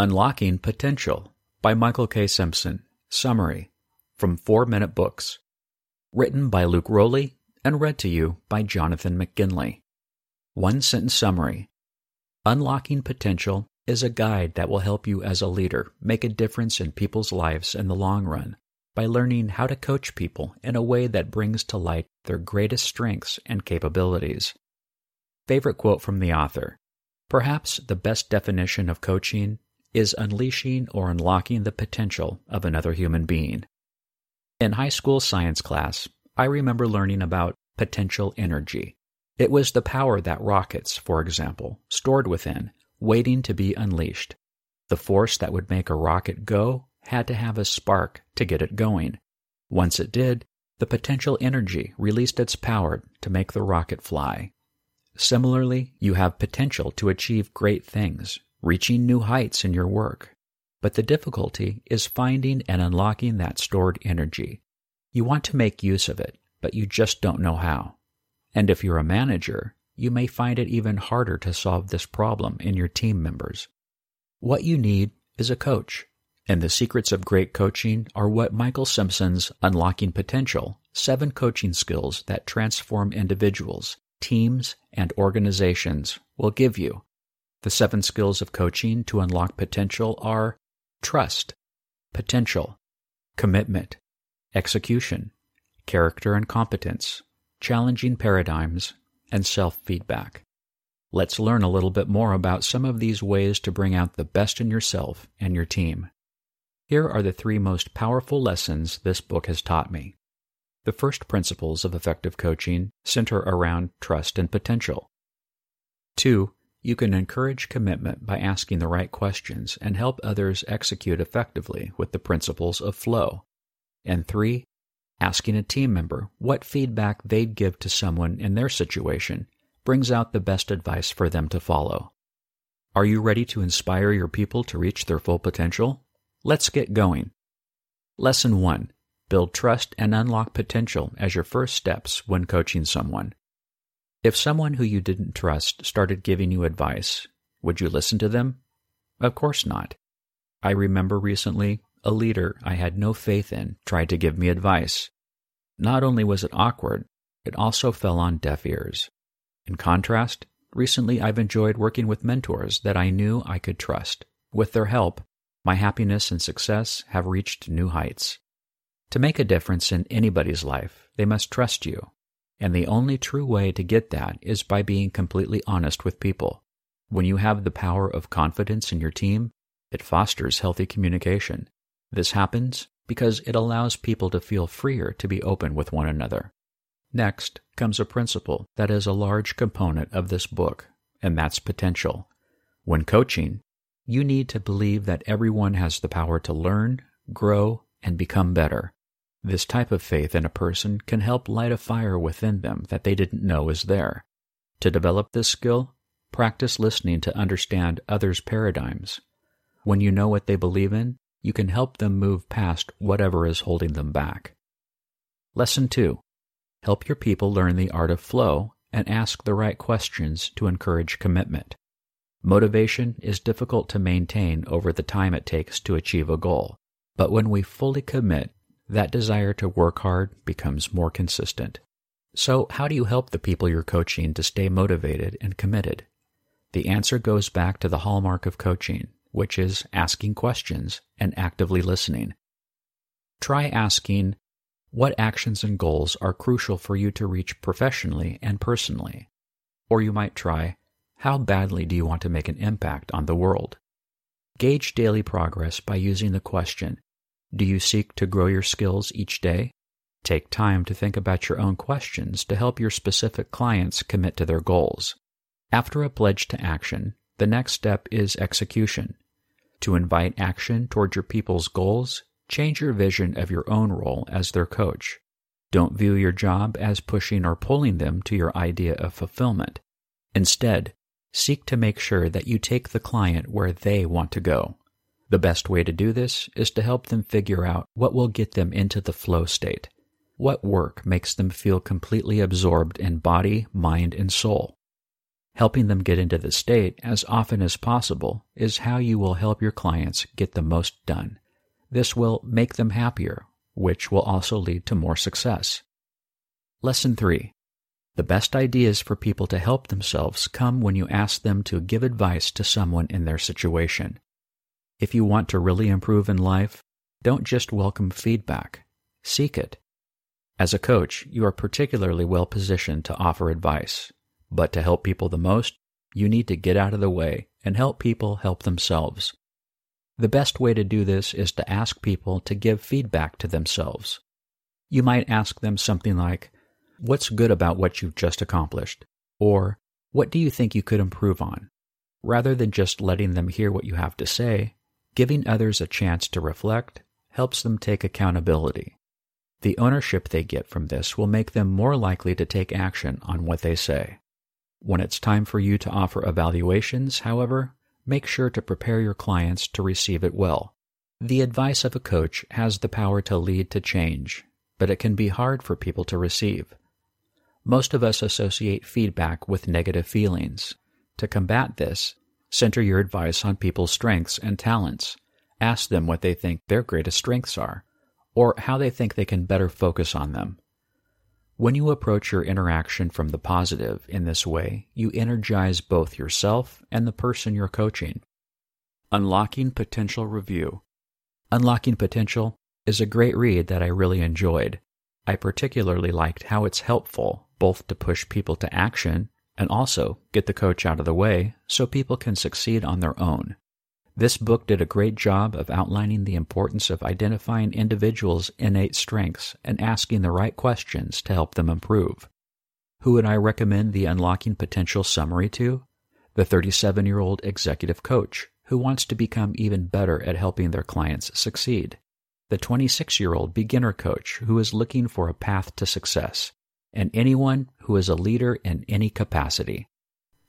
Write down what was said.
Unlocking Potential by Michael K. Simpson. Summary from 4 Minute Books. Written by Luke Rowley and read to you by Jonathan McGinley. One sentence summary Unlocking Potential is a guide that will help you as a leader make a difference in people's lives in the long run by learning how to coach people in a way that brings to light their greatest strengths and capabilities. Favorite quote from the author Perhaps the best definition of coaching is unleashing or unlocking the potential of another human being. In high school science class, I remember learning about potential energy. It was the power that rockets, for example, stored within, waiting to be unleashed. The force that would make a rocket go had to have a spark to get it going. Once it did, the potential energy released its power to make the rocket fly. Similarly, you have potential to achieve great things, reaching new heights in your work. But the difficulty is finding and unlocking that stored energy. You want to make use of it, but you just don't know how. And if you're a manager, you may find it even harder to solve this problem in your team members. What you need is a coach. And the secrets of great coaching are what Michael Simpson's Unlocking Potential Seven Coaching Skills That Transform Individuals, Teams, and Organizations will give you. The seven skills of coaching to unlock potential are trust, potential, commitment, execution, character and competence, challenging paradigms, and self feedback. Let's learn a little bit more about some of these ways to bring out the best in yourself and your team. Here are the three most powerful lessons this book has taught me. The first principles of effective coaching center around trust and potential. Two, you can encourage commitment by asking the right questions and help others execute effectively with the principles of flow. And three, asking a team member what feedback they'd give to someone in their situation brings out the best advice for them to follow. Are you ready to inspire your people to reach their full potential? Let's get going. Lesson 1 Build trust and unlock potential as your first steps when coaching someone. If someone who you didn't trust started giving you advice, would you listen to them? Of course not. I remember recently a leader I had no faith in tried to give me advice. Not only was it awkward, it also fell on deaf ears. In contrast, recently I've enjoyed working with mentors that I knew I could trust. With their help, my happiness and success have reached new heights. To make a difference in anybody's life, they must trust you and the only true way to get that is by being completely honest with people. When you have the power of confidence in your team, it fosters healthy communication. This happens because it allows people to feel freer to be open with one another. Next comes a principle that is a large component of this book, and that's potential. When coaching, you need to believe that everyone has the power to learn, grow, and become better. This type of faith in a person can help light a fire within them that they didn't know is there. To develop this skill, practice listening to understand others' paradigms. When you know what they believe in, you can help them move past whatever is holding them back. Lesson 2 Help your people learn the art of flow and ask the right questions to encourage commitment. Motivation is difficult to maintain over the time it takes to achieve a goal, but when we fully commit that desire to work hard becomes more consistent. So, how do you help the people you're coaching to stay motivated and committed? The answer goes back to the hallmark of coaching, which is asking questions and actively listening. Try asking, What actions and goals are crucial for you to reach professionally and personally? Or you might try, How badly do you want to make an impact on the world? Gauge daily progress by using the question, do you seek to grow your skills each day? Take time to think about your own questions to help your specific clients commit to their goals. After a pledge to action, the next step is execution. To invite action toward your people's goals, change your vision of your own role as their coach. Don't view your job as pushing or pulling them to your idea of fulfillment. Instead, seek to make sure that you take the client where they want to go. The best way to do this is to help them figure out what will get them into the flow state. What work makes them feel completely absorbed in body, mind, and soul? Helping them get into the state as often as possible is how you will help your clients get the most done. This will make them happier, which will also lead to more success. Lesson 3. The best ideas for people to help themselves come when you ask them to give advice to someone in their situation. If you want to really improve in life, don't just welcome feedback, seek it. As a coach, you are particularly well positioned to offer advice but to help people the most, you need to get out of the way and help people help themselves. The best way to do this is to ask people to give feedback to themselves. You might ask them something like, What's good about what you've just accomplished? Or, What do you think you could improve on? Rather than just letting them hear what you have to say, giving others a chance to reflect helps them take accountability. The ownership they get from this will make them more likely to take action on what they say. When it's time for you to offer evaluations, however, make sure to prepare your clients to receive it well. The advice of a coach has the power to lead to change, but it can be hard for people to receive. Most of us associate feedback with negative feelings. To combat this, center your advice on people's strengths and talents. Ask them what they think their greatest strengths are, or how they think they can better focus on them. When you approach your interaction from the positive in this way, you energize both yourself and the person you're coaching. Unlocking Potential Review Unlocking Potential is a great read that I really enjoyed. I particularly liked how it's helpful both to push people to action and also get the coach out of the way so people can succeed on their own. This book did a great job of outlining the importance of identifying individuals' innate strengths and asking the right questions to help them improve. Who would I recommend the Unlocking Potential summary to? The 37 year old executive coach who wants to become even better at helping their clients succeed. The 26 year old beginner coach who is looking for a path to success. And anyone who is a leader in any capacity.